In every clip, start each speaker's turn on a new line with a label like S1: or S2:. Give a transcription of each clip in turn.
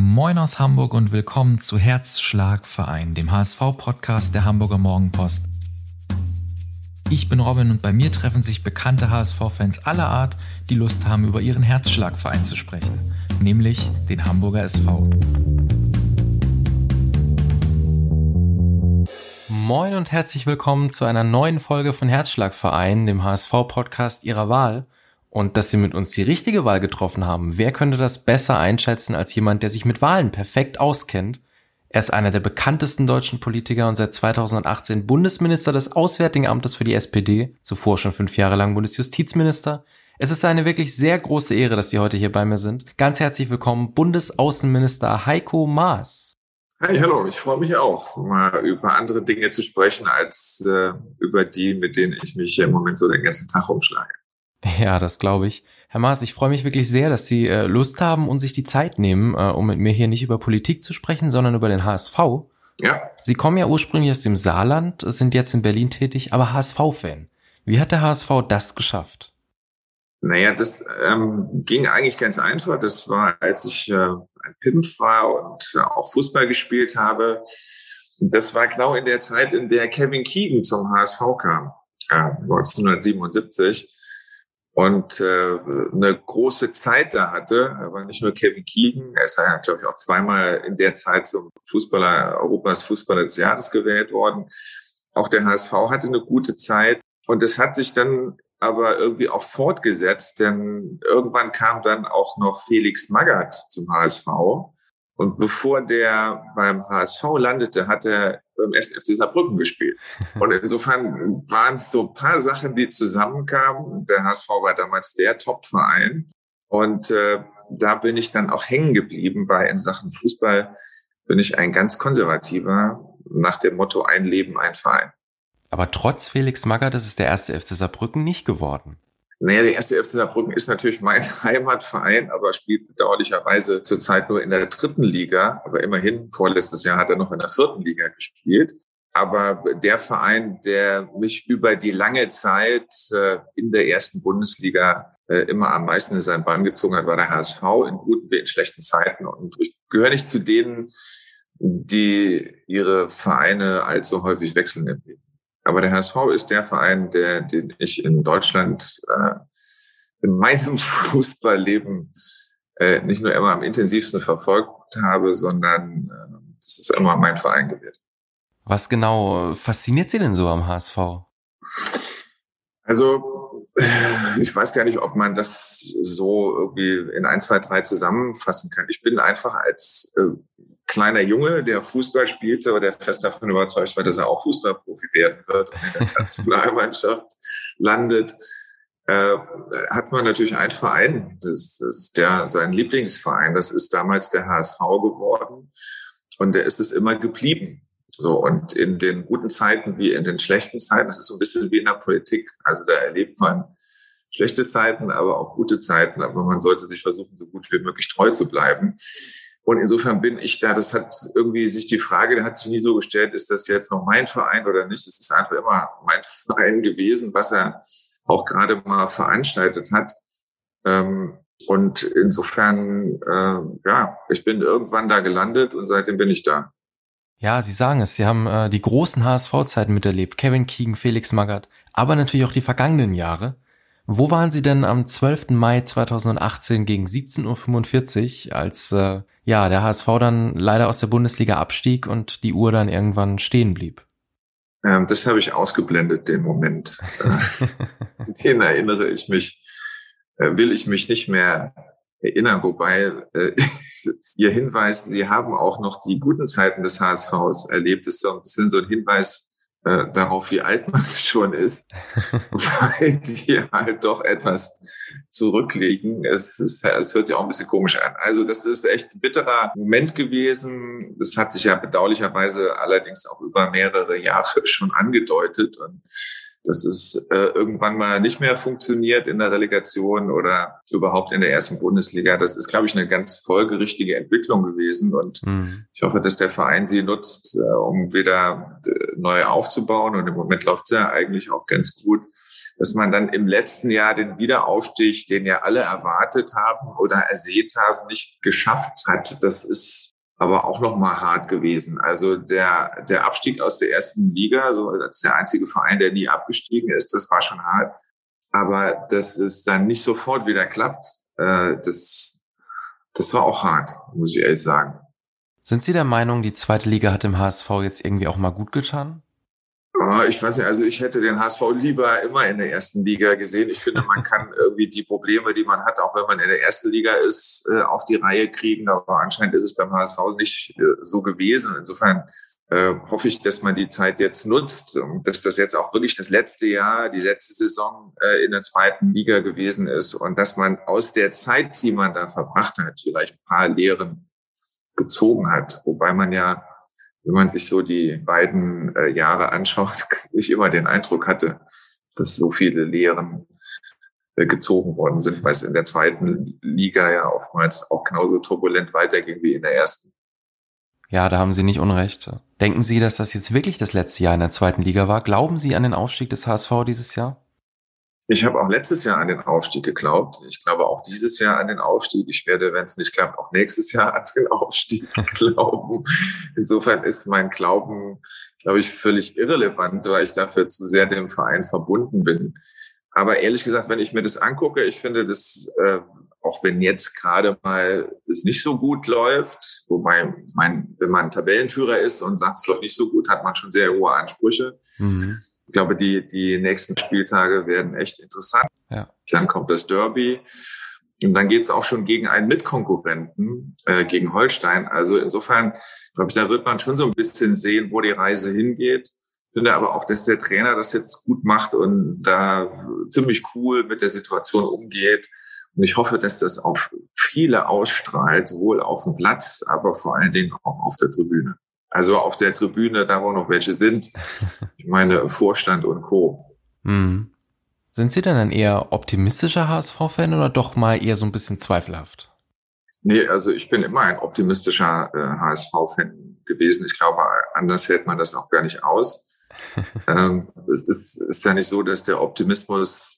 S1: Moin aus Hamburg und willkommen zu Herzschlagverein, dem HSV-Podcast der Hamburger Morgenpost. Ich bin Robin und bei mir treffen sich bekannte HSV-Fans aller Art, die Lust haben, über ihren Herzschlagverein zu sprechen, nämlich den Hamburger SV. Moin und herzlich willkommen zu einer neuen Folge von Herzschlagverein, dem HSV-Podcast Ihrer Wahl. Und dass Sie mit uns die richtige Wahl getroffen haben, wer könnte das besser einschätzen als jemand, der sich mit Wahlen perfekt auskennt? Er ist einer der bekanntesten deutschen Politiker und seit 2018 Bundesminister des Auswärtigen Amtes für die SPD, zuvor schon fünf Jahre lang Bundesjustizminister. Es ist eine wirklich sehr große Ehre, dass Sie heute hier bei mir sind. Ganz herzlich willkommen, Bundesaußenminister Heiko Maas.
S2: Hi, hallo, ich freue mich auch, mal über andere Dinge zu sprechen, als äh, über die, mit denen ich mich im Moment so den ganzen Tag umschlage.
S1: Ja, das glaube ich. Herr Maas, ich freue mich wirklich sehr, dass Sie äh, Lust haben und sich die Zeit nehmen, äh, um mit mir hier nicht über Politik zu sprechen, sondern über den HSV.
S2: Ja.
S1: Sie kommen ja ursprünglich aus dem Saarland, sind jetzt in Berlin tätig, aber HSV-Fan. Wie hat der HSV das geschafft?
S2: Naja, das ähm, ging eigentlich ganz einfach. Das war, als ich äh, ein Pimpf war und äh, auch Fußball gespielt habe. Das war genau in der Zeit, in der Kevin Keegan zum HSV kam, äh, 1977 und äh, eine große Zeit da hatte. Er war nicht nur Kevin Keegan, er ist ja, glaube ich, auch zweimal in der Zeit zum Fußballer, Europas Fußballer des Jahres gewählt worden. Auch der HSV hatte eine gute Zeit. Und es hat sich dann aber irgendwie auch fortgesetzt, denn irgendwann kam dann auch noch Felix Magath zum HSV. Und bevor der beim HSV landete, hat er beim SFC Saarbrücken gespielt. Und insofern waren es so ein paar Sachen, die zusammenkamen. Der HSV war damals der Top-Verein. Und äh, da bin ich dann auch hängen geblieben, weil in Sachen Fußball bin ich ein ganz konservativer nach dem Motto ein Leben, ein Verein.
S1: Aber trotz Felix Magath ist es der erste FC Saarbrücken nicht geworden.
S2: Naja, der erste FC Saarbrücken ist natürlich mein Heimatverein, aber spielt bedauerlicherweise zurzeit nur in der dritten Liga. Aber immerhin, vorletztes Jahr hat er noch in der vierten Liga gespielt. Aber der Verein, der mich über die lange Zeit äh, in der ersten Bundesliga äh, immer am meisten in seinen Bann gezogen hat, war der HSV in guten wie in schlechten Zeiten. Und ich gehöre nicht zu denen, die ihre Vereine allzu häufig wechseln im Leben. Aber der HSV ist der Verein, der, den ich in Deutschland äh, in meinem Fußballleben äh, nicht nur immer am intensivsten verfolgt habe, sondern äh, das ist immer mein Verein gewesen.
S1: Was genau fasziniert Sie denn so am HSV?
S2: Also ich weiß gar nicht, ob man das so irgendwie in ein, zwei, drei zusammenfassen kann. Ich bin einfach als äh, kleiner Junge, der Fußball spielte, aber der fest davon überzeugt war, dass er auch Fußballprofi werden wird und in der Nationalmannschaft landet, äh, hat man natürlich einen Verein. Das ist der, sein Lieblingsverein. Das ist damals der HSV geworden. Und der ist es immer geblieben. So, und in den guten Zeiten wie in den schlechten Zeiten, das ist so ein bisschen wie in der Politik. Also da erlebt man schlechte Zeiten, aber auch gute Zeiten. Aber man sollte sich versuchen, so gut wie möglich treu zu bleiben. Und insofern bin ich da, das hat irgendwie sich die Frage, der hat sich nie so gestellt, ist das jetzt noch mein Verein oder nicht? Es ist einfach immer mein Verein gewesen, was er auch gerade mal veranstaltet hat. Ähm, und insofern, äh, ja, ich bin irgendwann da gelandet und seitdem bin ich da.
S1: Ja, Sie sagen es, Sie haben äh, die großen HSV-Zeiten miterlebt. Kevin Keegan, Felix Magath, aber natürlich auch die vergangenen Jahre. Wo waren Sie denn am 12. Mai 2018 gegen 17.45 Uhr, als äh, ja der HSV dann leider aus der Bundesliga abstieg und die Uhr dann irgendwann stehen blieb?
S2: Ähm, das habe ich ausgeblendet, den Moment. den erinnere ich mich, äh, will ich mich nicht mehr erinnern, wobei äh, Ihr Hinweis, Sie haben auch noch die guten Zeiten des HSVs erlebt, ist so ein bisschen so ein Hinweis äh, darauf, wie alt man schon ist, weil die halt doch etwas zurücklegen. Es, ist, es hört sich auch ein bisschen komisch an. Also das ist echt ein bitterer Moment gewesen. Das hat sich ja bedauerlicherweise allerdings auch über mehrere Jahre schon angedeutet. Und dass es äh, irgendwann mal nicht mehr funktioniert in der Relegation oder überhaupt in der ersten Bundesliga. Das ist, glaube ich, eine ganz folgerichtige Entwicklung gewesen. Und mhm. ich hoffe, dass der Verein sie nutzt, äh, um wieder äh, neu aufzubauen. Und im Moment läuft es ja eigentlich auch ganz gut dass man dann im letzten Jahr den Wiederaufstieg, den ja alle erwartet haben oder ersät haben, nicht geschafft hat. Das ist aber auch noch mal hart gewesen. Also der, der Abstieg aus der ersten Liga, so als der einzige Verein, der nie abgestiegen ist, das war schon hart. Aber dass es dann nicht sofort wieder klappt, äh, das, das war auch hart, muss ich ehrlich sagen.
S1: Sind Sie der Meinung, die zweite Liga hat dem HSV jetzt irgendwie auch mal gut getan?
S2: Oh, ich weiß nicht, also ich hätte den HSV lieber immer in der ersten Liga gesehen. Ich finde, man kann irgendwie die Probleme, die man hat, auch wenn man in der ersten Liga ist, äh, auf die Reihe kriegen. Aber anscheinend ist es beim HSV nicht äh, so gewesen. Insofern äh, hoffe ich, dass man die Zeit jetzt nutzt und dass das jetzt auch wirklich das letzte Jahr, die letzte Saison in der zweiten Liga gewesen ist und dass man aus der Zeit, die man da verbracht hat, vielleicht ein paar Lehren gezogen hat. Wobei man ja wenn man sich so die beiden äh, Jahre anschaut, nicht immer den Eindruck hatte, dass so viele Lehren äh, gezogen worden sind, weil es in der zweiten Liga ja oftmals auch genauso turbulent weiterging wie in der ersten.
S1: Ja, da haben Sie nicht Unrecht. Denken Sie, dass das jetzt wirklich das letzte Jahr in der zweiten Liga war? Glauben Sie an den Aufstieg des HSV dieses Jahr?
S2: Ich habe auch letztes Jahr an den Aufstieg geglaubt. Ich glaube auch dieses Jahr an den Aufstieg. Ich werde, wenn es nicht klappt, auch nächstes Jahr an den Aufstieg glauben. Insofern ist mein Glauben, glaube ich, völlig irrelevant, weil ich dafür zu sehr dem Verein verbunden bin. Aber ehrlich gesagt, wenn ich mir das angucke, ich finde das, äh, auch wenn jetzt gerade mal es nicht so gut läuft, wobei, ich meine, wenn man Tabellenführer ist und sagt, es läuft nicht so gut, hat man schon sehr hohe Ansprüche. Mhm. Ich glaube, die, die nächsten Spieltage werden echt interessant. Ja. Dann kommt das Derby. Und dann geht es auch schon gegen einen Mitkonkurrenten, äh, gegen Holstein. Also insofern, glaube ich, da wird man schon so ein bisschen sehen, wo die Reise hingeht. Ich finde aber auch, dass der Trainer das jetzt gut macht und da ziemlich cool mit der Situation umgeht. Und ich hoffe, dass das auf viele ausstrahlt, sowohl auf dem Platz, aber vor allen Dingen auch auf der Tribüne. Also auf der Tribüne, da wo noch welche sind. Ich meine, Vorstand und Co.
S1: Mhm. Sind Sie denn ein eher optimistischer HSV-Fan oder doch mal eher so ein bisschen zweifelhaft?
S2: Nee, also ich bin immer ein optimistischer äh, HSV-Fan gewesen. Ich glaube, anders hält man das auch gar nicht aus. ähm, es ist, ist ja nicht so, dass der Optimismus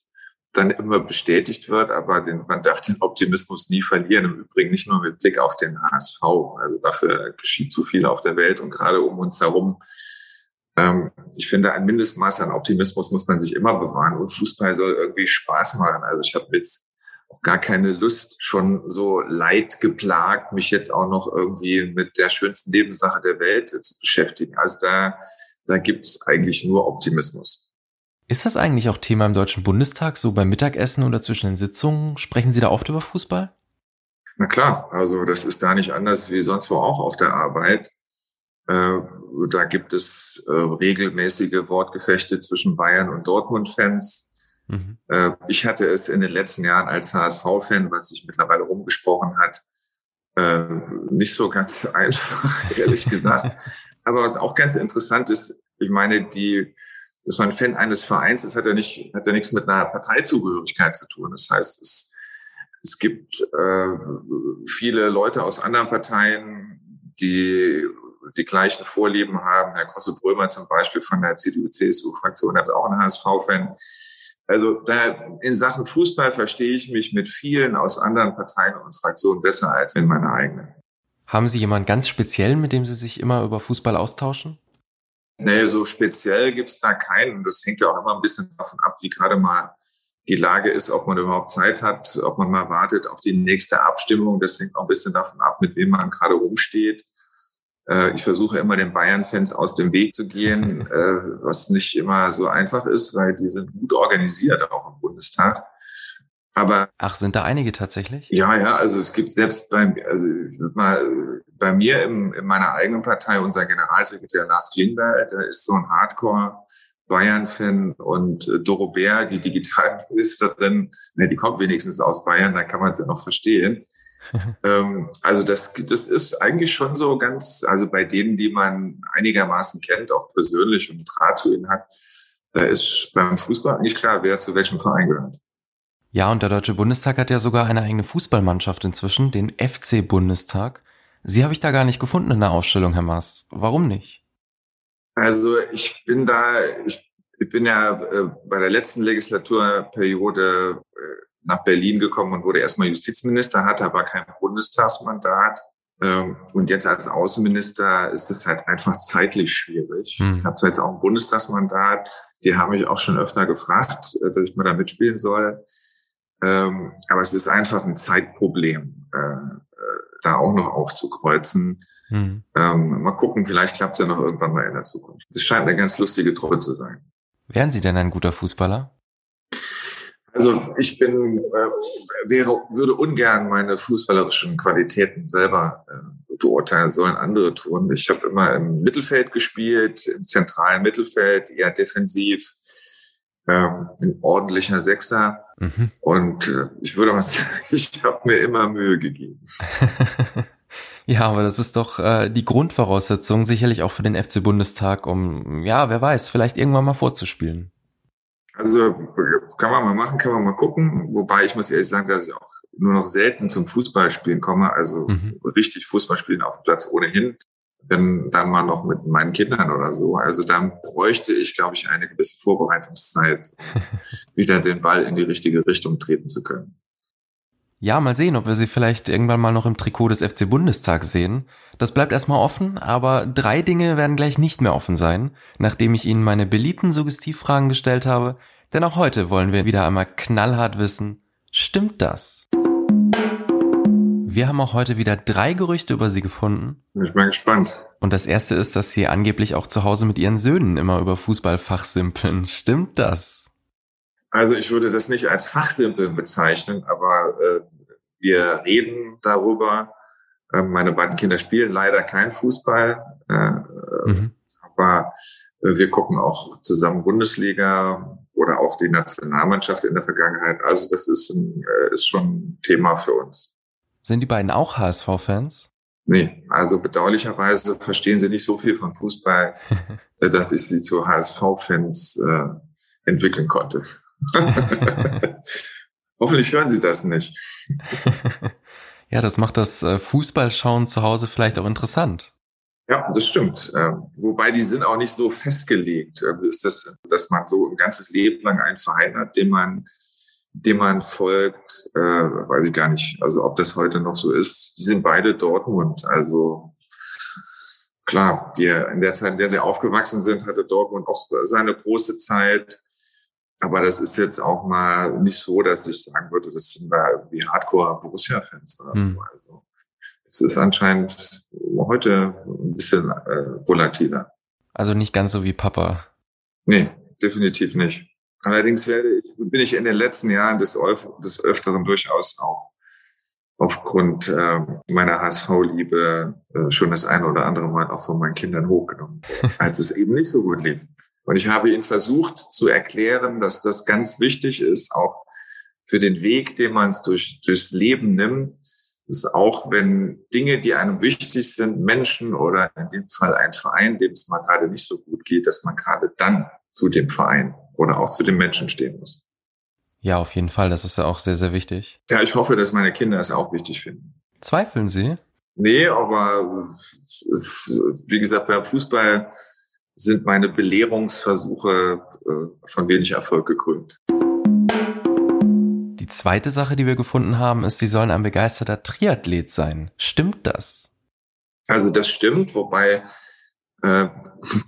S2: dann immer bestätigt wird, aber den, man darf den Optimismus nie verlieren. Im Übrigen nicht nur mit Blick auf den HSV. Also dafür geschieht zu viel auf der Welt und gerade um uns herum. Ähm, ich finde, ein Mindestmaß an Optimismus muss man sich immer bewahren und Fußball soll irgendwie Spaß machen. Also ich habe jetzt auch gar keine Lust, schon so leid geplagt, mich jetzt auch noch irgendwie mit der schönsten Nebensache der Welt zu beschäftigen. Also da, da gibt's eigentlich nur Optimismus.
S1: Ist das eigentlich auch Thema im Deutschen Bundestag, so beim Mittagessen oder zwischen den Sitzungen? Sprechen Sie da oft über Fußball?
S2: Na klar, also das ist da nicht anders wie sonst wo auch auf der Arbeit. Äh, da gibt es äh, regelmäßige Wortgefechte zwischen Bayern und Dortmund-Fans. Mhm. Äh, ich hatte es in den letzten Jahren als HSV-Fan, was sich mittlerweile rumgesprochen hat, äh, nicht so ganz einfach, ehrlich gesagt. Aber was auch ganz interessant ist, ich meine, die dass man Fan eines Vereins ist, hat ja nicht, hat ja nichts mit einer Parteizugehörigkeit zu tun. Das heißt, es, es gibt äh, viele Leute aus anderen Parteien, die die gleichen Vorlieben haben. Herr Kosse-Brömer zum Beispiel von der CDU-CSU-Fraktion hat auch einen HSV-Fan. Also da in Sachen Fußball verstehe ich mich mit vielen aus anderen Parteien und Fraktionen besser als in meiner eigenen.
S1: Haben Sie jemanden ganz speziellen, mit dem Sie sich immer über Fußball austauschen?
S2: Nee, so speziell gibt's da keinen. Das hängt ja auch immer ein bisschen davon ab, wie gerade mal die Lage ist, ob man überhaupt Zeit hat, ob man mal wartet auf die nächste Abstimmung. Das hängt auch ein bisschen davon ab, mit wem man gerade rumsteht. Äh, ich versuche immer den Bayern-Fans aus dem Weg zu gehen, äh, was nicht immer so einfach ist, weil die sind gut organisiert auch im Bundestag.
S1: Aber ach, sind da einige tatsächlich?
S2: Ja, ja. Also es gibt selbst beim, also mal bei mir im, in meiner eigenen Partei unser Generalsekretär Lars Klingberg, der ist so ein Hardcore Bayern-Fan und äh, Doro Bär, die Digitalministerin, ne, die kommt wenigstens aus Bayern, da kann man sie ja noch verstehen. ähm, also das, das ist eigentlich schon so ganz, also bei denen, die man einigermaßen kennt, auch persönlich und Draht zu ihnen hat, da ist beim Fußball eigentlich klar, wer zu welchem Verein gehört.
S1: Ja, und der Deutsche Bundestag hat ja sogar eine eigene Fußballmannschaft inzwischen, den FC Bundestag. Sie habe ich da gar nicht gefunden in der Ausstellung, Herr Maas. Warum nicht?
S2: Also ich bin da, ich, ich bin ja äh, bei der letzten Legislaturperiode äh, nach Berlin gekommen und wurde erstmal Justizminister, hatte aber kein Bundestagsmandat. Ähm, und jetzt als Außenminister ist es halt einfach zeitlich schwierig. Hm. Ich habe zwar jetzt auch ein Bundestagsmandat, die haben mich auch schon öfter gefragt, äh, dass ich mal da mitspielen soll. Ähm, aber es ist einfach ein Zeitproblem, äh, äh, da auch noch aufzukreuzen. Hm. Ähm, mal gucken, vielleicht klappt es ja noch irgendwann mal in der Zukunft. Das scheint eine ganz lustige Truppe zu sein.
S1: Wären Sie denn ein guter Fußballer?
S2: Also ich bin, äh, wäre, würde ungern meine fußballerischen Qualitäten selber äh, beurteilen, sollen andere tun. Ich habe immer im Mittelfeld gespielt, im zentralen Mittelfeld, eher defensiv, ein ordentlicher Sechser. Mhm. Und äh, ich würde mal sagen, ich habe mir immer Mühe gegeben.
S1: Ja, aber das ist doch äh, die Grundvoraussetzung sicherlich auch für den FC Bundestag, um, ja, wer weiß, vielleicht irgendwann mal vorzuspielen.
S2: Also kann man mal machen, kann man mal gucken. Wobei ich muss ehrlich sagen, dass ich auch nur noch selten zum Fußballspielen komme. Also mhm. richtig Fußballspielen auf dem Platz ohnehin. Wenn dann mal noch mit meinen Kindern oder so. Also dann bräuchte ich, glaube ich, eine gewisse Vorbereitungszeit, um wieder den Ball in die richtige Richtung treten zu können.
S1: Ja, mal sehen, ob wir sie vielleicht irgendwann mal noch im Trikot des FC Bundestags sehen. Das bleibt erstmal offen, aber drei Dinge werden gleich nicht mehr offen sein, nachdem ich Ihnen meine beliebten Suggestivfragen gestellt habe. Denn auch heute wollen wir wieder einmal knallhart wissen, stimmt das? Wir haben auch heute wieder drei Gerüchte über Sie gefunden.
S2: Ich bin gespannt.
S1: Und das erste ist, dass Sie angeblich auch zu Hause mit Ihren Söhnen immer über Fußball fachsimpeln. Stimmt das?
S2: Also ich würde das nicht als Fachsimpeln bezeichnen, aber äh, wir reden darüber. Äh, meine beiden Kinder spielen leider kein Fußball, äh, mhm. aber äh, wir gucken auch zusammen Bundesliga oder auch die Nationalmannschaft in der Vergangenheit. Also das ist, ein, äh, ist schon ein Thema für uns.
S1: Sind die beiden auch HSV-Fans?
S2: Nee, also bedauerlicherweise verstehen sie nicht so viel von Fußball, äh, dass ich sie zu HSV-Fans äh, entwickeln konnte. Hoffentlich hören Sie das nicht.
S1: ja, das macht das äh, Fußballschauen zu Hause vielleicht auch interessant.
S2: Ja, das stimmt. Ähm, wobei die sind auch nicht so festgelegt. Ist das, dass man so ein ganzes Leben lang einen Verein hat, dem man, dem man folgt, äh, weiß ich gar nicht. Also ob das heute noch so ist. Die sind beide Dortmund. Also klar, die in der Zeit, in der sie aufgewachsen sind, hatte Dortmund auch seine große Zeit. Aber das ist jetzt auch mal nicht so, dass ich sagen würde, das sind da irgendwie Hardcore-Borussia-Fans oder hm. so. Also es ist anscheinend heute ein bisschen äh, volatiler.
S1: Also nicht ganz so wie Papa.
S2: Nee, definitiv nicht. Allerdings werde ich, bin ich in den letzten Jahren des, des Öfteren durchaus auch aufgrund äh, meiner HSV-Liebe äh, schon das eine oder andere Mal auch von meinen Kindern hochgenommen, als es eben nicht so gut lief. Und ich habe ihnen versucht zu erklären, dass das ganz wichtig ist, auch für den Weg, den man es durch, durchs Leben nimmt, dass auch wenn Dinge, die einem wichtig sind, Menschen oder in dem Fall ein Verein, dem es mal gerade nicht so gut geht, dass man gerade dann zu dem Verein oder auch zu den Menschen stehen muss.
S1: Ja, auf jeden Fall. Das ist ja auch sehr, sehr wichtig.
S2: Ja, ich hoffe, dass meine Kinder es auch wichtig finden.
S1: Zweifeln Sie?
S2: Nee, aber es, wie gesagt, beim Fußball sind meine Belehrungsversuche äh, von wenig Erfolg gekrönt.
S1: Die zweite Sache, die wir gefunden haben, ist, Sie sollen ein begeisterter Triathlet sein. Stimmt das?
S2: Also das stimmt, wobei äh,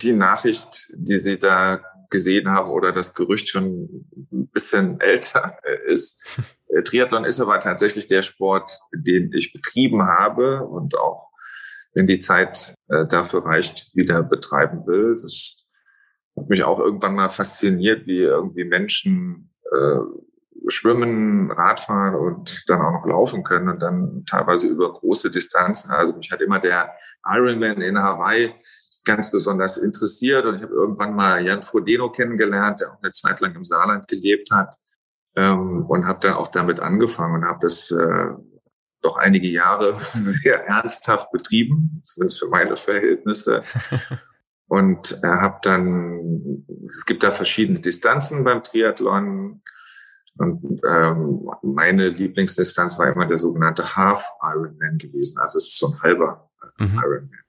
S2: die Nachricht, die Sie da gesehen haben oder das Gerücht schon ein bisschen älter ist. Äh, Triathlon ist aber tatsächlich der Sport, den ich betrieben habe und auch wenn die Zeit äh, dafür reicht, wieder betreiben will. Das hat mich auch irgendwann mal fasziniert, wie irgendwie Menschen äh, schwimmen, Radfahren und dann auch noch laufen können und dann teilweise über große Distanzen. Also mich hat immer der Ironman in Hawaii ganz besonders interessiert und ich habe irgendwann mal Jan Frodeno kennengelernt, der auch eine Zeit lang im Saarland gelebt hat ähm, und habe dann auch damit angefangen und habe das äh, doch einige Jahre sehr ernsthaft betrieben, zumindest für meine Verhältnisse. und äh, habe dann, es gibt da verschiedene Distanzen beim Triathlon und ähm, meine Lieblingsdistanz war immer der sogenannte Half Ironman gewesen, also es ist so ein halber mhm. Ironman.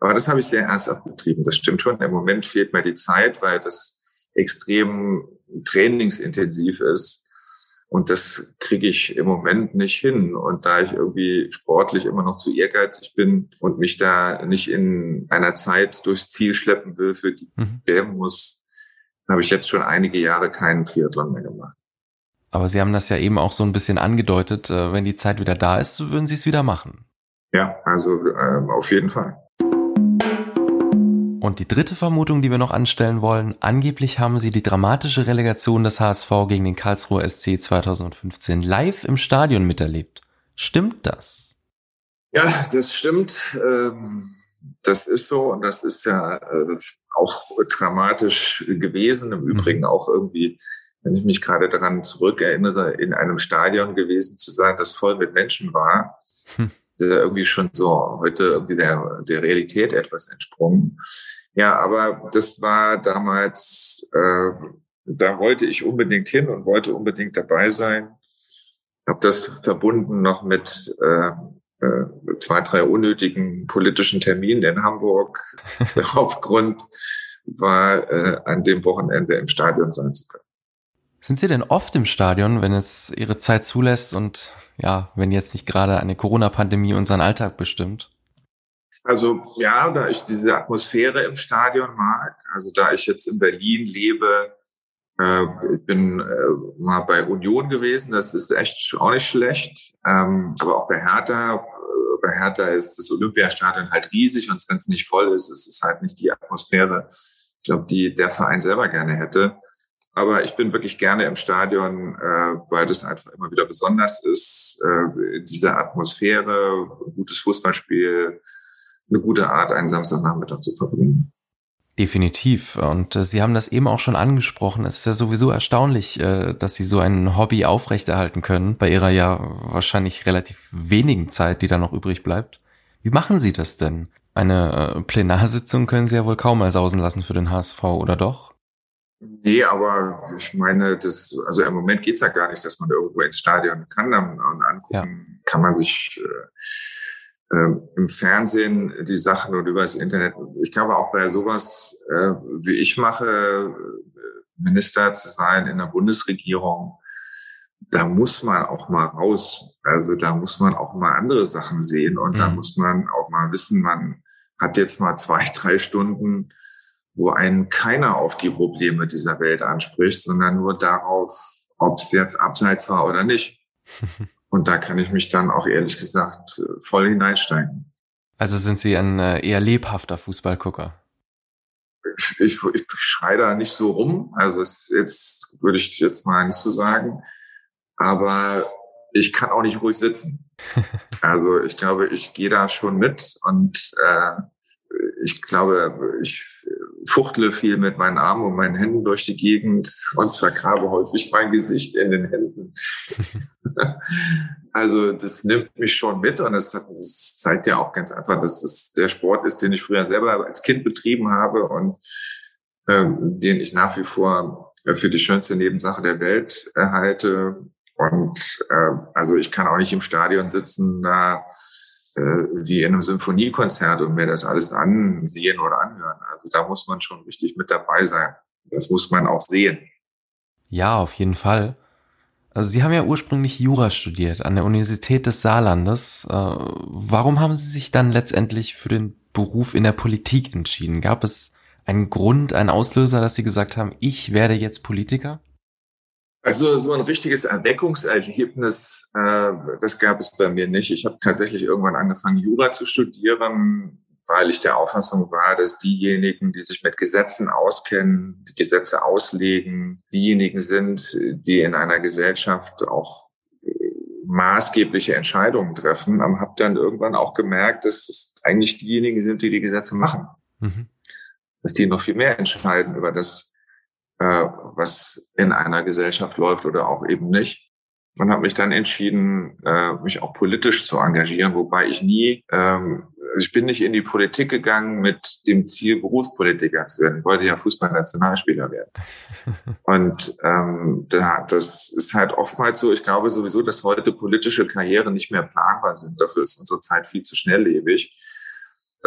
S2: Aber das habe ich sehr ernsthaft betrieben. Das stimmt schon. Im Moment fehlt mir die Zeit, weil das extrem trainingsintensiv ist. Und das kriege ich im Moment nicht hin. Und da ich irgendwie sportlich immer noch zu ehrgeizig bin und mich da nicht in einer Zeit durchs Ziel schleppen will, für die mhm. WM muss, habe ich jetzt schon einige Jahre keinen Triathlon mehr gemacht.
S1: Aber Sie haben das ja eben auch so ein bisschen angedeutet, äh, wenn die Zeit wieder da ist, würden Sie es wieder machen.
S2: Ja, also äh, auf jeden Fall.
S1: Und die dritte Vermutung, die wir noch anstellen wollen, angeblich haben sie die dramatische Relegation des HSV gegen den Karlsruher SC 2015 live im Stadion miterlebt. Stimmt das?
S2: Ja, das stimmt. Ähm, das ist so und das ist ja äh, auch dramatisch gewesen. Im mhm. Übrigen auch irgendwie, wenn ich mich gerade daran zurückerinnere, in einem Stadion gewesen zu sein, das voll mit Menschen war. Irgendwie schon so heute irgendwie der, der Realität etwas entsprungen. Ja, aber das war damals, äh, da wollte ich unbedingt hin und wollte unbedingt dabei sein. Habe das verbunden noch mit äh, äh, zwei, drei unnötigen politischen Terminen in Hamburg. Der Hauptgrund war, äh, an dem Wochenende im Stadion sein zu können.
S1: Sind Sie denn oft im Stadion, wenn es Ihre Zeit zulässt und ja, wenn jetzt nicht gerade eine Corona-Pandemie unseren Alltag bestimmt?
S2: Also ja, da ich diese Atmosphäre im Stadion mag, also da ich jetzt in Berlin lebe, äh, ich bin äh, mal bei Union gewesen, das ist echt auch nicht schlecht, ähm, aber auch bei Hertha, äh, bei Hertha ist das Olympiastadion halt riesig und wenn es nicht voll ist, ist es halt nicht die Atmosphäre, ich glaube, die der Verein selber gerne hätte. Aber ich bin wirklich gerne im Stadion, äh, weil das einfach immer wieder besonders ist. Äh, diese Atmosphäre, gutes Fußballspiel, eine gute Art, einen Samstagnachmittag zu verbringen.
S1: Definitiv. Und äh, Sie haben das eben auch schon angesprochen. Es ist ja sowieso erstaunlich, äh, dass Sie so ein Hobby aufrechterhalten können bei Ihrer ja wahrscheinlich relativ wenigen Zeit, die da noch übrig bleibt. Wie machen Sie das denn? Eine äh, Plenarsitzung können Sie ja wohl kaum mal sausen lassen für den HSV, oder doch?
S2: Nee, aber ich meine, das, also im Moment geht's ja gar nicht, dass man irgendwo ins Stadion kann dann, und angucken, ja. kann man sich äh, äh, im Fernsehen die Sachen und über das Internet. Ich glaube auch bei sowas, äh, wie ich mache, Minister zu sein in der Bundesregierung, da muss man auch mal raus. Also da muss man auch mal andere Sachen sehen und mhm. da muss man auch mal wissen, man hat jetzt mal zwei, drei Stunden wo einen keiner auf die Probleme dieser Welt anspricht, sondern nur darauf, ob es jetzt abseits war oder nicht. Und da kann ich mich dann auch ehrlich gesagt voll hineinsteigen.
S1: Also sind Sie ein äh, eher lebhafter Fußballgucker?
S2: Ich, ich, ich schreie da nicht so rum. Also es jetzt würde ich jetzt mal nicht so sagen. Aber ich kann auch nicht ruhig sitzen. Also ich glaube, ich gehe da schon mit und äh, ich glaube, ich fuchtle viel mit meinen Armen und meinen Händen durch die Gegend und vergrabe häufig mein Gesicht in den Händen. also das nimmt mich schon mit und es, das zeigt ja auch ganz einfach, dass es der Sport ist, den ich früher selber als Kind betrieben habe und ähm, den ich nach wie vor für die schönste Nebensache der Welt erhalte. Und äh, also ich kann auch nicht im Stadion sitzen, da äh, wie in einem Symphoniekonzert und mir das alles ansehen oder anhören. Also da muss man schon richtig mit dabei sein. Das muss man auch sehen.
S1: Ja, auf jeden Fall. Also Sie haben ja ursprünglich Jura studiert an der Universität des Saarlandes. Äh, warum haben Sie sich dann letztendlich für den Beruf in der Politik entschieden? Gab es einen Grund, einen Auslöser, dass Sie gesagt haben, ich werde jetzt Politiker?
S2: Also so ein richtiges Erweckungserlebnis, äh, das gab es bei mir nicht. Ich habe tatsächlich irgendwann angefangen, Jura zu studieren, weil ich der Auffassung war, dass diejenigen, die sich mit Gesetzen auskennen, die Gesetze auslegen, diejenigen sind, die in einer Gesellschaft auch maßgebliche Entscheidungen treffen. Aber habe dann irgendwann auch gemerkt, dass es eigentlich diejenigen sind, die die Gesetze machen. Mhm. Dass die noch viel mehr entscheiden über das, äh, was in einer Gesellschaft läuft oder auch eben nicht. Und habe mich dann entschieden, äh, mich auch politisch zu engagieren, wobei ich nie ähm, ich bin nicht in die Politik gegangen mit dem Ziel, Berufspolitiker zu werden. Ich wollte ja Fußballnationalspieler werden. Und ähm, das ist halt oftmals so, ich glaube sowieso, dass heute politische Karrieren nicht mehr planbar sind. Dafür ist unsere Zeit viel zu schnelllebig.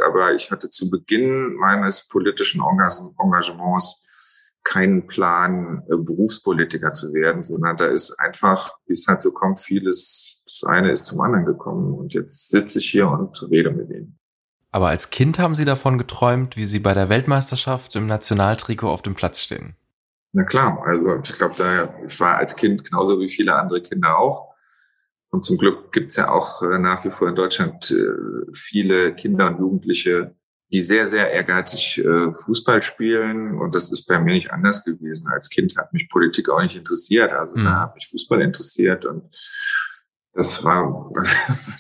S2: Aber ich hatte zu Beginn meines politischen Engagements keinen Plan, äh, Berufspolitiker zu werden, sondern da ist einfach, wie es halt so kommt, vieles, das eine ist zum anderen gekommen. Und jetzt sitze ich hier und rede mit Ihnen.
S1: Aber als Kind haben Sie davon geträumt, wie Sie bei der Weltmeisterschaft im Nationaltrikot auf dem Platz stehen.
S2: Na klar, also ich glaube, da ich war als Kind genauso wie viele andere Kinder auch. Und zum Glück gibt's ja auch äh, nach wie vor in Deutschland äh, viele Kinder und Jugendliche, die sehr, sehr ehrgeizig äh, Fußball spielen. Und das ist bei mir nicht anders gewesen. Als Kind hat mich Politik auch nicht interessiert. Also mhm. da hat mich Fußball interessiert. Und das war, würde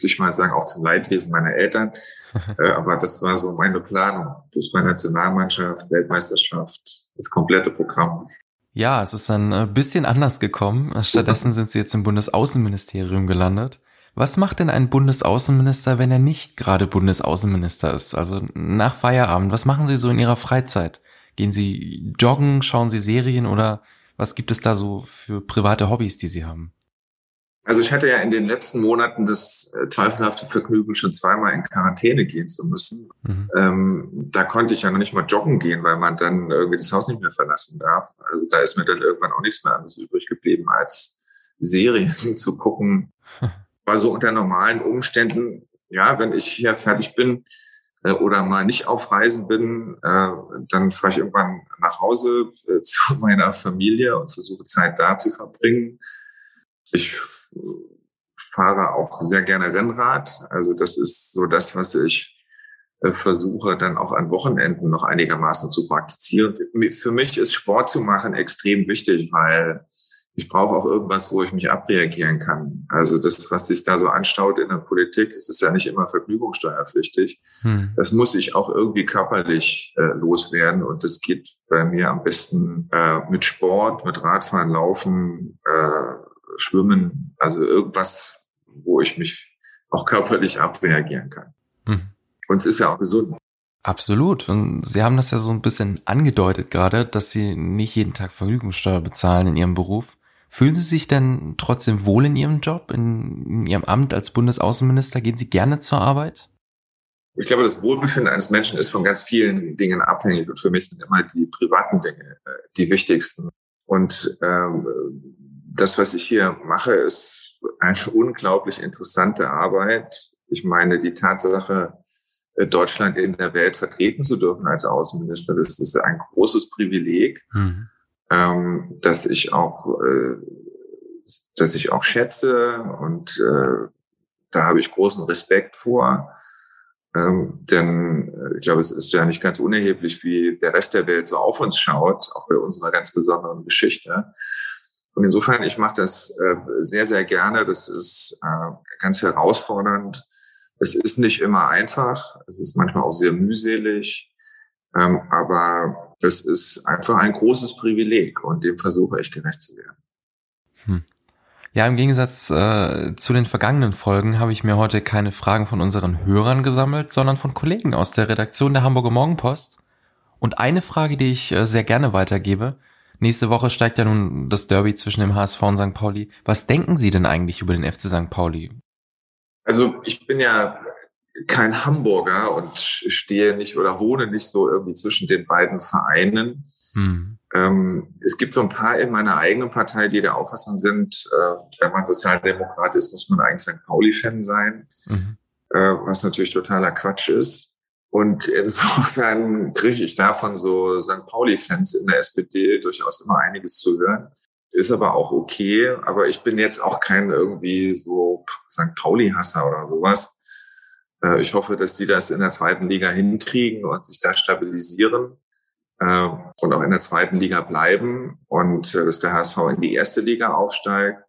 S2: ich mal sagen, auch zum Leidwesen meiner Eltern. äh, aber das war so meine Planung. Fußballnationalmannschaft, Weltmeisterschaft, das komplette Programm.
S1: Ja, es ist ein äh, bisschen anders gekommen. Stattdessen sind Sie jetzt im Bundesaußenministerium gelandet. Was macht denn ein Bundesaußenminister, wenn er nicht gerade Bundesaußenminister ist? Also nach Feierabend, was machen Sie so in Ihrer Freizeit? Gehen Sie joggen, schauen Sie Serien oder was gibt es da so für private Hobbys, die Sie haben?
S2: Also ich hatte ja in den letzten Monaten das äh, zweifelhafte Vergnügen, schon zweimal in Quarantäne gehen zu müssen. Mhm. Ähm, da konnte ich ja noch nicht mal joggen gehen, weil man dann irgendwie das Haus nicht mehr verlassen darf. Also da ist mir dann irgendwann auch nichts mehr anderes übrig geblieben, als Serien zu gucken, war so unter normalen Umständen, ja, wenn ich hier fertig bin äh, oder mal nicht auf Reisen bin, äh, dann fahre ich irgendwann nach Hause äh, zu meiner Familie und versuche Zeit da zu verbringen. Ich fahre auch sehr gerne Rennrad. Also das ist so das, was ich äh, versuche dann auch an Wochenenden noch einigermaßen zu praktizieren. Für mich ist Sport zu machen extrem wichtig, weil ich brauche auch irgendwas, wo ich mich abreagieren kann. Also das, was sich da so anstaut in der Politik, es ist ja nicht immer vergnügungssteuerpflichtig. Hm. Das muss ich auch irgendwie körperlich äh, loswerden. Und das geht bei mir am besten äh, mit Sport, mit Radfahren, Laufen, äh, Schwimmen, also irgendwas, wo ich mich auch körperlich abreagieren kann. Hm. Und es ist ja auch gesund.
S1: Absolut. Und Sie haben das ja so ein bisschen angedeutet gerade, dass Sie nicht jeden Tag Vergnügungssteuer bezahlen in Ihrem Beruf. Fühlen Sie sich denn trotzdem wohl in Ihrem Job, in, in Ihrem Amt als Bundesaußenminister? Gehen Sie gerne zur Arbeit?
S2: Ich glaube, das Wohlbefinden eines Menschen ist von ganz vielen Dingen abhängig und für mich sind immer die privaten Dinge äh, die wichtigsten. Und ähm, das, was ich hier mache, ist eine unglaublich interessante Arbeit. Ich meine, die Tatsache, äh, Deutschland in der Welt vertreten zu dürfen als Außenminister, das ist ein großes Privileg. Mhm ähm, dass ich auch, äh, dass ich auch schätze und äh, da habe ich großen Respekt vor. Ähm, denn äh, ich glaube, es ist ja nicht ganz unerheblich, wie der Rest der Welt so auf uns schaut, auch bei unserer ganz besonderen Geschichte. Und insofern, ich mache das äh, sehr, sehr gerne. Das ist äh, ganz herausfordernd. Es ist nicht immer einfach. Es ist manchmal auch sehr mühselig. Ähm, aber es ist einfach ein großes Privileg und dem versuche ich gerecht zu werden.
S1: Hm. Ja, im Gegensatz äh, zu den vergangenen Folgen habe ich mir heute keine Fragen von unseren Hörern gesammelt, sondern von Kollegen aus der Redaktion der Hamburger Morgenpost. Und eine Frage, die ich äh, sehr gerne weitergebe. Nächste Woche steigt ja nun das Derby zwischen dem HSV und St. Pauli. Was denken Sie denn eigentlich über den FC St. Pauli?
S2: Also ich bin ja kein Hamburger und stehe nicht oder wohne nicht so irgendwie zwischen den beiden Vereinen. Hm. Ähm, es gibt so ein paar in meiner eigenen Partei, die der Auffassung sind, äh, wenn man Sozialdemokrat ist, muss man eigentlich St. Pauli-Fan sein, mhm. äh, was natürlich totaler Quatsch ist. Und insofern kriege ich davon so St. Pauli-Fans in der SPD durchaus immer einiges zu hören. Ist aber auch okay. Aber ich bin jetzt auch kein irgendwie so St. Pauli-Hasser oder sowas. Äh, ich hoffe, dass die das in der zweiten Liga hinkriegen und sich da stabilisieren äh, und auch in der zweiten Liga bleiben und äh, dass der HSV in die erste Liga aufsteigt.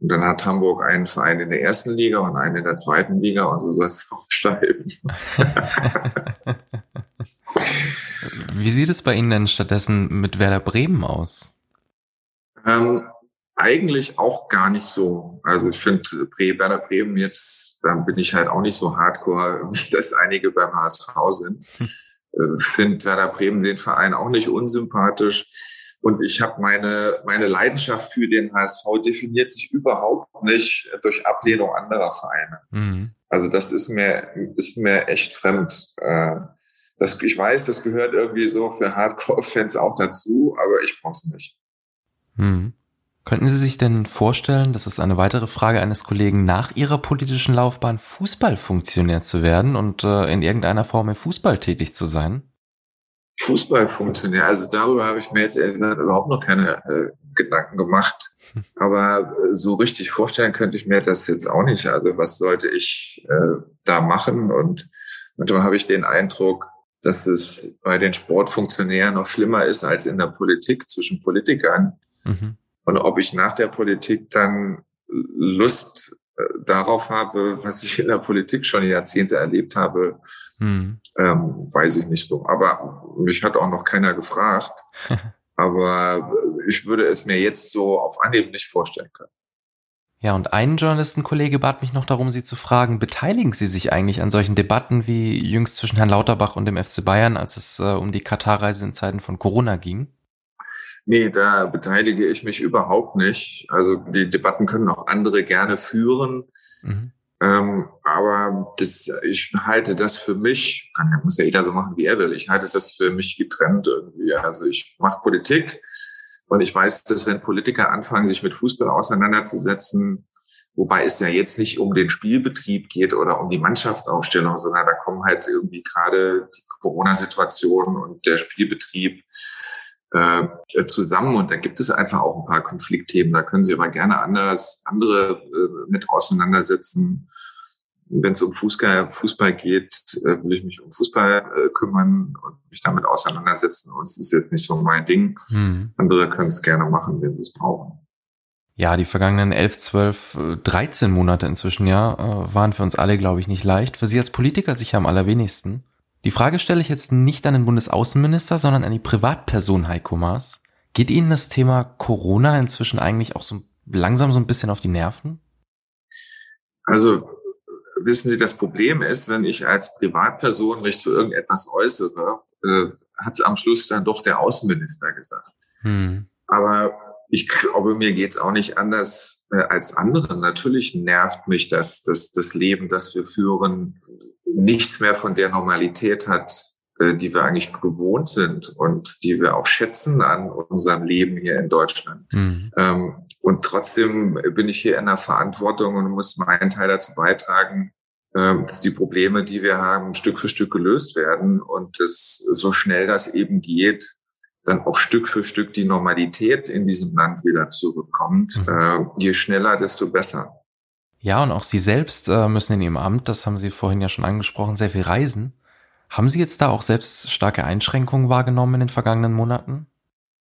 S2: Und dann hat Hamburg einen Verein in der ersten Liga und einen in der zweiten Liga und so soll es auch bleiben.
S1: Wie sieht es bei Ihnen denn stattdessen mit Werder Bremen aus?
S2: Ähm, eigentlich auch gar nicht so. Also ich finde Werder Bremen jetzt dann bin ich halt auch nicht so hardcore, wie das einige beim HSV sind. Hm. Äh, Finde Werder Bremen den Verein auch nicht unsympathisch. Und ich habe meine, meine Leidenschaft für den HSV definiert sich überhaupt nicht durch Ablehnung anderer Vereine. Mhm. Also das ist mir, ist mir echt fremd. Äh, das, ich weiß, das gehört irgendwie so für Hardcore-Fans auch dazu, aber ich brauch's nicht.
S1: Mhm. Könnten Sie sich denn vorstellen, das ist eine weitere Frage eines Kollegen, nach Ihrer politischen Laufbahn Fußballfunktionär zu werden und äh, in irgendeiner Form im Fußball tätig zu sein?
S2: Fußballfunktionär, also darüber habe ich mir jetzt ehrlich gesagt überhaupt noch keine äh, Gedanken gemacht. Hm. Aber äh, so richtig vorstellen könnte ich mir das jetzt auch nicht. Also was sollte ich äh, da machen? Und manchmal habe ich den Eindruck, dass es bei den Sportfunktionären noch schlimmer ist als in der Politik zwischen Politikern. Mhm. Und ob ich nach der Politik dann Lust äh, darauf habe, was ich in der Politik schon Jahrzehnte erlebt habe, hm. ähm, weiß ich nicht so. Aber mich hat auch noch keiner gefragt. Aber ich würde es mir jetzt so auf Anhieb nicht vorstellen können.
S1: Ja, und ein Journalistenkollege bat mich noch darum, Sie zu fragen, beteiligen Sie sich eigentlich an solchen Debatten wie jüngst zwischen Herrn Lauterbach und dem FC Bayern, als es äh, um die Katarreise in Zeiten von Corona ging?
S2: Nee, da beteilige ich mich überhaupt nicht. Also die Debatten können auch andere gerne führen. Mhm. Ähm, aber das, ich halte das für mich, muss ja jeder so machen, wie er will. Ich halte das für mich getrennt irgendwie. Also ich mache Politik und ich weiß, dass wenn Politiker anfangen, sich mit Fußball auseinanderzusetzen, wobei es ja jetzt nicht um den Spielbetrieb geht oder um die Mannschaftsaufstellung, sondern da kommen halt irgendwie gerade die Corona-Situation und der Spielbetrieb äh, zusammen und da gibt es einfach auch ein paar Konfliktthemen. Da können Sie aber gerne anders, andere äh, mit auseinandersetzen. Wenn es um Fußball, Fußball geht, äh, will ich mich um Fußball äh, kümmern und mich damit auseinandersetzen. Und es ist jetzt nicht so mein Ding. Mhm. Andere können es gerne machen, wenn sie es brauchen.
S1: Ja, die vergangenen 11, 12, 13 Monate inzwischen ja äh, waren für uns alle, glaube ich, nicht leicht. Für Sie als Politiker sicher am allerwenigsten. Die Frage stelle ich jetzt nicht an den Bundesaußenminister, sondern an die Privatperson Heiko Maas. Geht Ihnen das Thema Corona inzwischen eigentlich auch so langsam so ein bisschen auf die Nerven?
S2: Also wissen Sie, das Problem ist, wenn ich als Privatperson mich zu irgendetwas äußere, äh, hat es am Schluss dann doch der Außenminister gesagt. Hm. Aber ich glaube, mir geht's auch nicht anders äh, als anderen. Natürlich nervt mich das, das, das Leben, das wir führen, nichts mehr von der Normalität hat, äh, die wir eigentlich gewohnt sind und die wir auch schätzen an unserem Leben hier in Deutschland. Mhm. Ähm, und trotzdem bin ich hier in der Verantwortung und muss meinen Teil dazu beitragen, ähm, dass die Probleme, die wir haben, Stück für Stück gelöst werden und dass so schnell das eben geht, dann auch Stück für Stück die Normalität in diesem Land wieder zurückkommt. Mhm. Äh, je schneller, desto besser.
S1: Ja, und auch Sie selbst äh, müssen in Ihrem Amt, das haben Sie vorhin ja schon angesprochen, sehr viel reisen. Haben Sie jetzt da auch selbst starke Einschränkungen wahrgenommen in den vergangenen Monaten?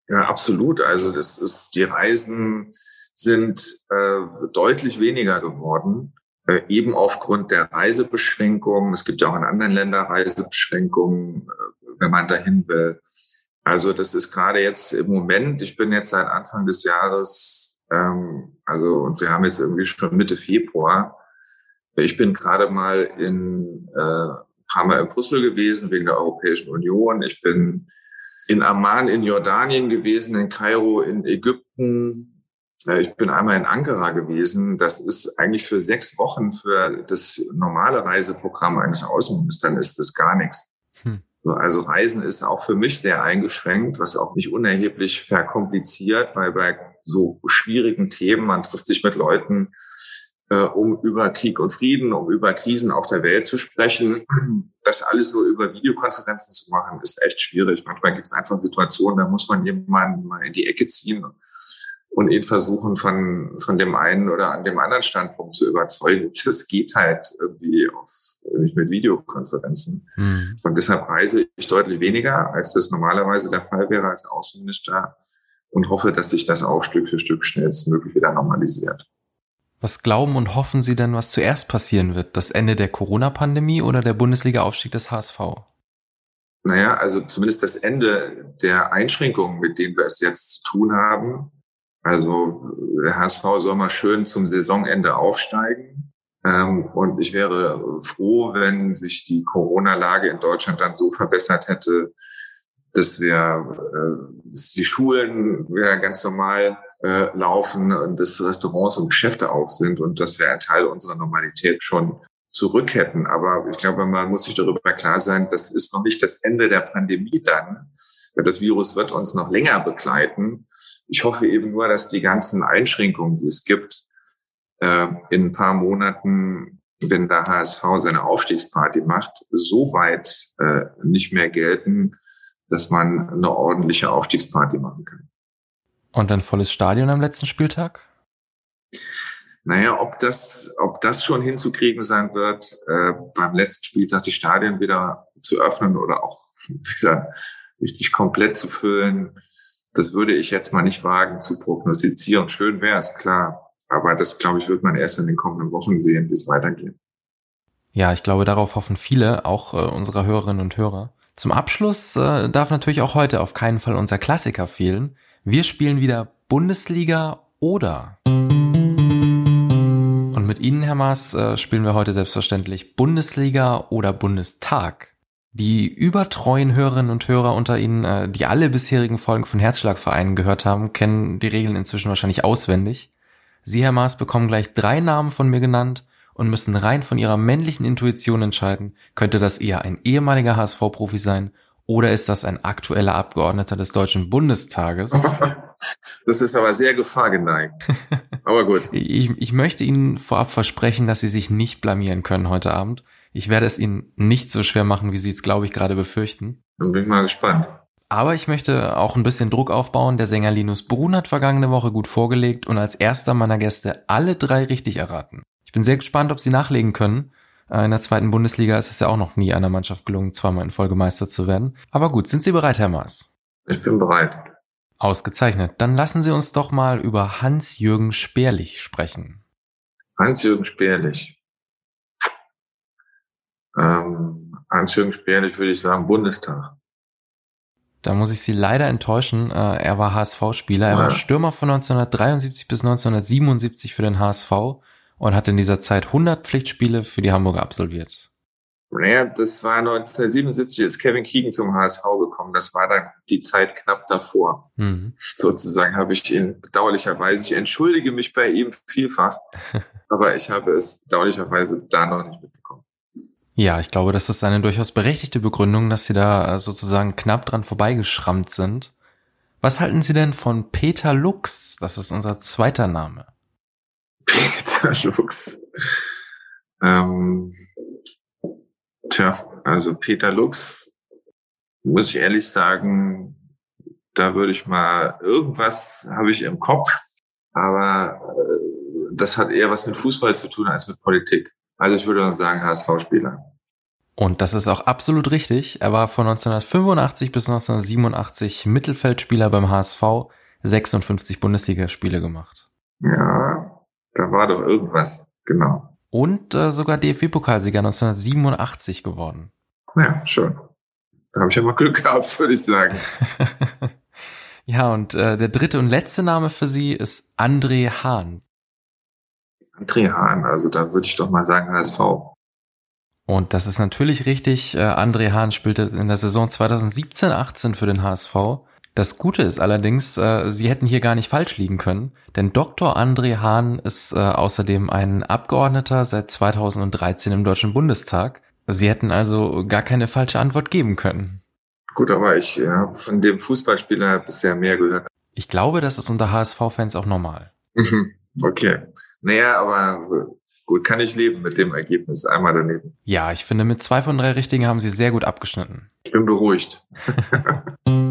S2: Ja, absolut. Also das ist, die Reisen sind äh, deutlich weniger geworden, äh, eben aufgrund der Reisebeschränkungen. Es gibt ja auch in anderen Ländern Reisebeschränkungen, äh, wenn man dahin will. Also das ist gerade jetzt im Moment, ich bin jetzt seit Anfang des Jahres ähm, also, und wir haben jetzt irgendwie schon Mitte Februar. Ich bin gerade mal in äh, ein paar Mal in Brüssel gewesen wegen der Europäischen Union. Ich bin in Amman in Jordanien gewesen, in Kairo in Ägypten. Äh, ich bin einmal in Ankara gewesen. Das ist eigentlich für sechs Wochen für das normale Reiseprogramm eines Außenministers ist das gar nichts. Hm. Also Reisen ist auch für mich sehr eingeschränkt, was auch nicht unerheblich verkompliziert, weil bei so schwierigen Themen, man trifft sich mit Leuten, äh, um über Krieg und Frieden, um über Krisen auf der Welt zu sprechen. Das alles nur über Videokonferenzen zu machen, ist echt schwierig. Manchmal gibt es einfach Situationen, da muss man jemanden mal in die Ecke ziehen und ihn versuchen, von, von dem einen oder an dem anderen Standpunkt zu überzeugen. Das geht halt irgendwie auf, nicht mit Videokonferenzen. Mhm. Und deshalb reise ich deutlich weniger, als das normalerweise der Fall wäre als Außenminister und hoffe, dass sich das auch Stück für Stück schnellstmöglich wieder normalisiert.
S1: Was glauben und hoffen Sie denn, was zuerst passieren wird? Das Ende der Corona-Pandemie oder der Bundesliga-Aufstieg des HSV?
S2: Naja, also zumindest das Ende der Einschränkungen, mit denen wir es jetzt zu tun haben, also der HSV soll mal schön zum Saisonende aufsteigen. Ähm, und ich wäre froh, wenn sich die Corona-Lage in Deutschland dann so verbessert hätte, dass wir äh, dass die Schulen wieder ganz normal äh, laufen und dass Restaurants und Geschäfte auf sind und dass wir einen Teil unserer Normalität schon zurück hätten. Aber ich glaube, man muss sich darüber klar sein, das ist noch nicht das Ende der Pandemie dann. Das Virus wird uns noch länger begleiten. Ich hoffe eben nur, dass die ganzen Einschränkungen, die es gibt, äh, in ein paar Monaten, wenn der HSV seine Aufstiegsparty macht, so weit äh, nicht mehr gelten, dass man eine ordentliche Aufstiegsparty machen kann.
S1: Und ein volles Stadion am letzten Spieltag?
S2: Naja, ob das, ob das schon hinzukriegen sein wird, äh, beim letzten Spieltag die Stadien wieder zu öffnen oder auch wieder richtig komplett zu füllen, das würde ich jetzt mal nicht wagen zu prognostizieren. Schön wäre es, klar. Aber das, glaube ich, wird man erst in den kommenden Wochen sehen, wie es weitergeht.
S1: Ja, ich glaube, darauf hoffen viele, auch äh, unserer Hörerinnen und Hörer. Zum Abschluss äh, darf natürlich auch heute auf keinen Fall unser Klassiker fehlen. Wir spielen wieder Bundesliga oder. Und mit Ihnen, Herr Maas, äh, spielen wir heute selbstverständlich Bundesliga oder Bundestag. Die übertreuen Hörerinnen und Hörer unter Ihnen, äh, die alle bisherigen Folgen von Herzschlagvereinen gehört haben, kennen die Regeln inzwischen wahrscheinlich auswendig. Sie, Herr Maas, bekommen gleich drei Namen von mir genannt und müssen rein von ihrer männlichen Intuition entscheiden, könnte das eher ein ehemaliger HSV-Profi sein oder ist das ein aktueller Abgeordneter des Deutschen Bundestages?
S2: Das ist aber sehr gefahrgeneigt. Aber gut.
S1: ich, ich möchte Ihnen vorab versprechen, dass Sie sich nicht blamieren können heute Abend. Ich werde es Ihnen nicht so schwer machen, wie Sie es, glaube ich, gerade befürchten.
S2: Dann bin ich mal gespannt.
S1: Aber ich möchte auch ein bisschen Druck aufbauen. Der Sänger Linus Brun hat vergangene Woche gut vorgelegt und als erster meiner Gäste alle drei richtig erraten. Ich bin sehr gespannt, ob Sie nachlegen können. Äh, in der zweiten Bundesliga ist es ja auch noch nie einer Mannschaft gelungen, zweimal in Folge Meister zu werden. Aber gut, sind Sie bereit, Herr Maas?
S2: Ich bin bereit.
S1: Ausgezeichnet. Dann lassen Sie uns doch mal über Hans-Jürgen Speerlich sprechen.
S2: Hans-Jürgen Speerlich. Ähm, Speerlich würde ich sagen Bundestag.
S1: Da muss ich Sie leider enttäuschen. Äh, er war HSV-Spieler. Er ja. war Stürmer von 1973 bis 1977 für den HSV und hat in dieser Zeit 100 Pflichtspiele für die Hamburger absolviert.
S2: Naja, das war 1977, ist Kevin Keegan zum HSV gekommen. Das war dann die Zeit knapp davor. Mhm. Sozusagen habe ich ihn bedauerlicherweise, ich entschuldige mich bei ihm vielfach, aber ich habe es bedauerlicherweise da noch nicht mitbekommen.
S1: Ja, ich glaube, das ist eine durchaus berechtigte Begründung, dass Sie da äh, sozusagen knapp dran vorbeigeschrammt sind. Was halten Sie denn von Peter Lux? Das ist unser zweiter Name.
S2: Peter Lux. Ähm, tja, also Peter Lux, muss ich ehrlich sagen, da würde ich mal, irgendwas habe ich im Kopf, aber äh, das hat eher was mit Fußball zu tun als mit Politik. Also ich würde mal sagen HSV-Spieler.
S1: Und das ist auch absolut richtig. Er war von 1985 bis 1987 Mittelfeldspieler beim HSV, 56 Bundesligaspiele gemacht.
S2: Ja, da war doch irgendwas, genau.
S1: Und äh, sogar DFB-Pokalsieger 1987 geworden.
S2: Ja, schön. Da habe ich ja mal Glück gehabt, würde ich sagen.
S1: ja, und äh, der dritte und letzte Name für Sie ist André Hahn.
S2: André Hahn, also da würde ich doch mal sagen HSV.
S1: Und das ist natürlich richtig. Äh, André Hahn spielte in der Saison 2017-18 für den HSV das Gute ist allerdings, äh, Sie hätten hier gar nicht falsch liegen können, denn Dr. André Hahn ist äh, außerdem ein Abgeordneter seit 2013 im Deutschen Bundestag. Sie hätten also gar keine falsche Antwort geben können.
S2: Gut, aber ich ja, von dem Fußballspieler bisher mehr gehört.
S1: Ich glaube, das ist unter HSV-Fans auch normal.
S2: Okay. Naja, aber gut, kann ich leben mit dem Ergebnis. Einmal daneben.
S1: Ja, ich finde, mit zwei von drei Richtigen haben Sie sehr gut abgeschnitten.
S2: Ich bin beruhigt.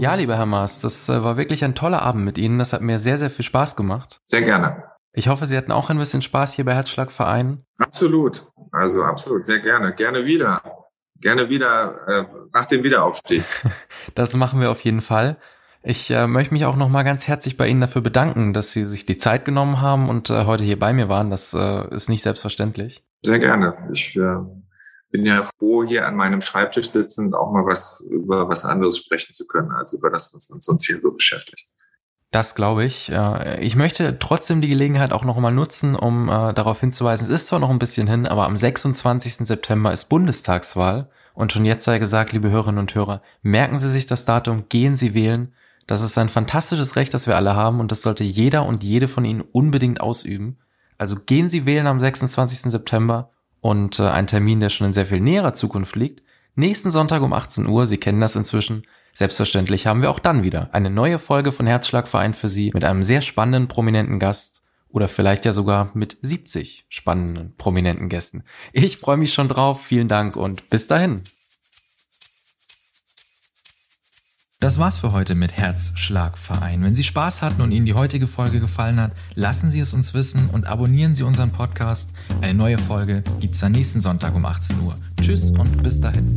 S1: Ja, lieber Herr Maas, das äh, war wirklich ein toller Abend mit Ihnen. Das hat mir sehr, sehr viel Spaß gemacht.
S2: Sehr gerne.
S1: Ich hoffe, Sie hatten auch ein bisschen Spaß hier bei Herzschlagverein.
S2: Absolut. Also absolut, sehr gerne. Gerne wieder. Gerne wieder äh, nach dem Wiederaufstieg.
S1: das machen wir auf jeden Fall. Ich äh, möchte mich auch nochmal ganz herzlich bei Ihnen dafür bedanken, dass Sie sich die Zeit genommen haben und äh, heute hier bei mir waren. Das äh, ist nicht selbstverständlich.
S2: Sehr gerne. Ich äh, bin ja froh, hier an meinem Schreibtisch sitzend auch mal was über was anderes sprechen zu können, als über das, was uns sonst hier so beschäftigt.
S1: Das glaube ich. Ich möchte trotzdem die Gelegenheit auch nochmal nutzen, um äh, darauf hinzuweisen, es ist zwar noch ein bisschen hin, aber am 26. September ist Bundestagswahl. Und schon jetzt sei gesagt, liebe Hörerinnen und Hörer, merken Sie sich das Datum, gehen Sie wählen. Das ist ein fantastisches Recht, das wir alle haben und das sollte jeder und jede von Ihnen unbedingt ausüben. Also gehen Sie wählen am 26. September und äh, ein Termin, der schon in sehr viel näherer Zukunft liegt. Nächsten Sonntag um 18 Uhr, Sie kennen das inzwischen, Selbstverständlich haben wir auch dann wieder eine neue Folge von Herzschlagverein für Sie mit einem sehr spannenden, prominenten Gast oder vielleicht ja sogar mit 70 spannenden, prominenten Gästen. Ich freue mich schon drauf. Vielen Dank und bis dahin. Das war's für heute mit Herzschlagverein. Wenn Sie Spaß hatten und Ihnen die heutige Folge gefallen hat, lassen Sie es uns wissen und abonnieren Sie unseren Podcast. Eine neue Folge gibt's dann nächsten Sonntag um 18 Uhr. Tschüss und bis dahin.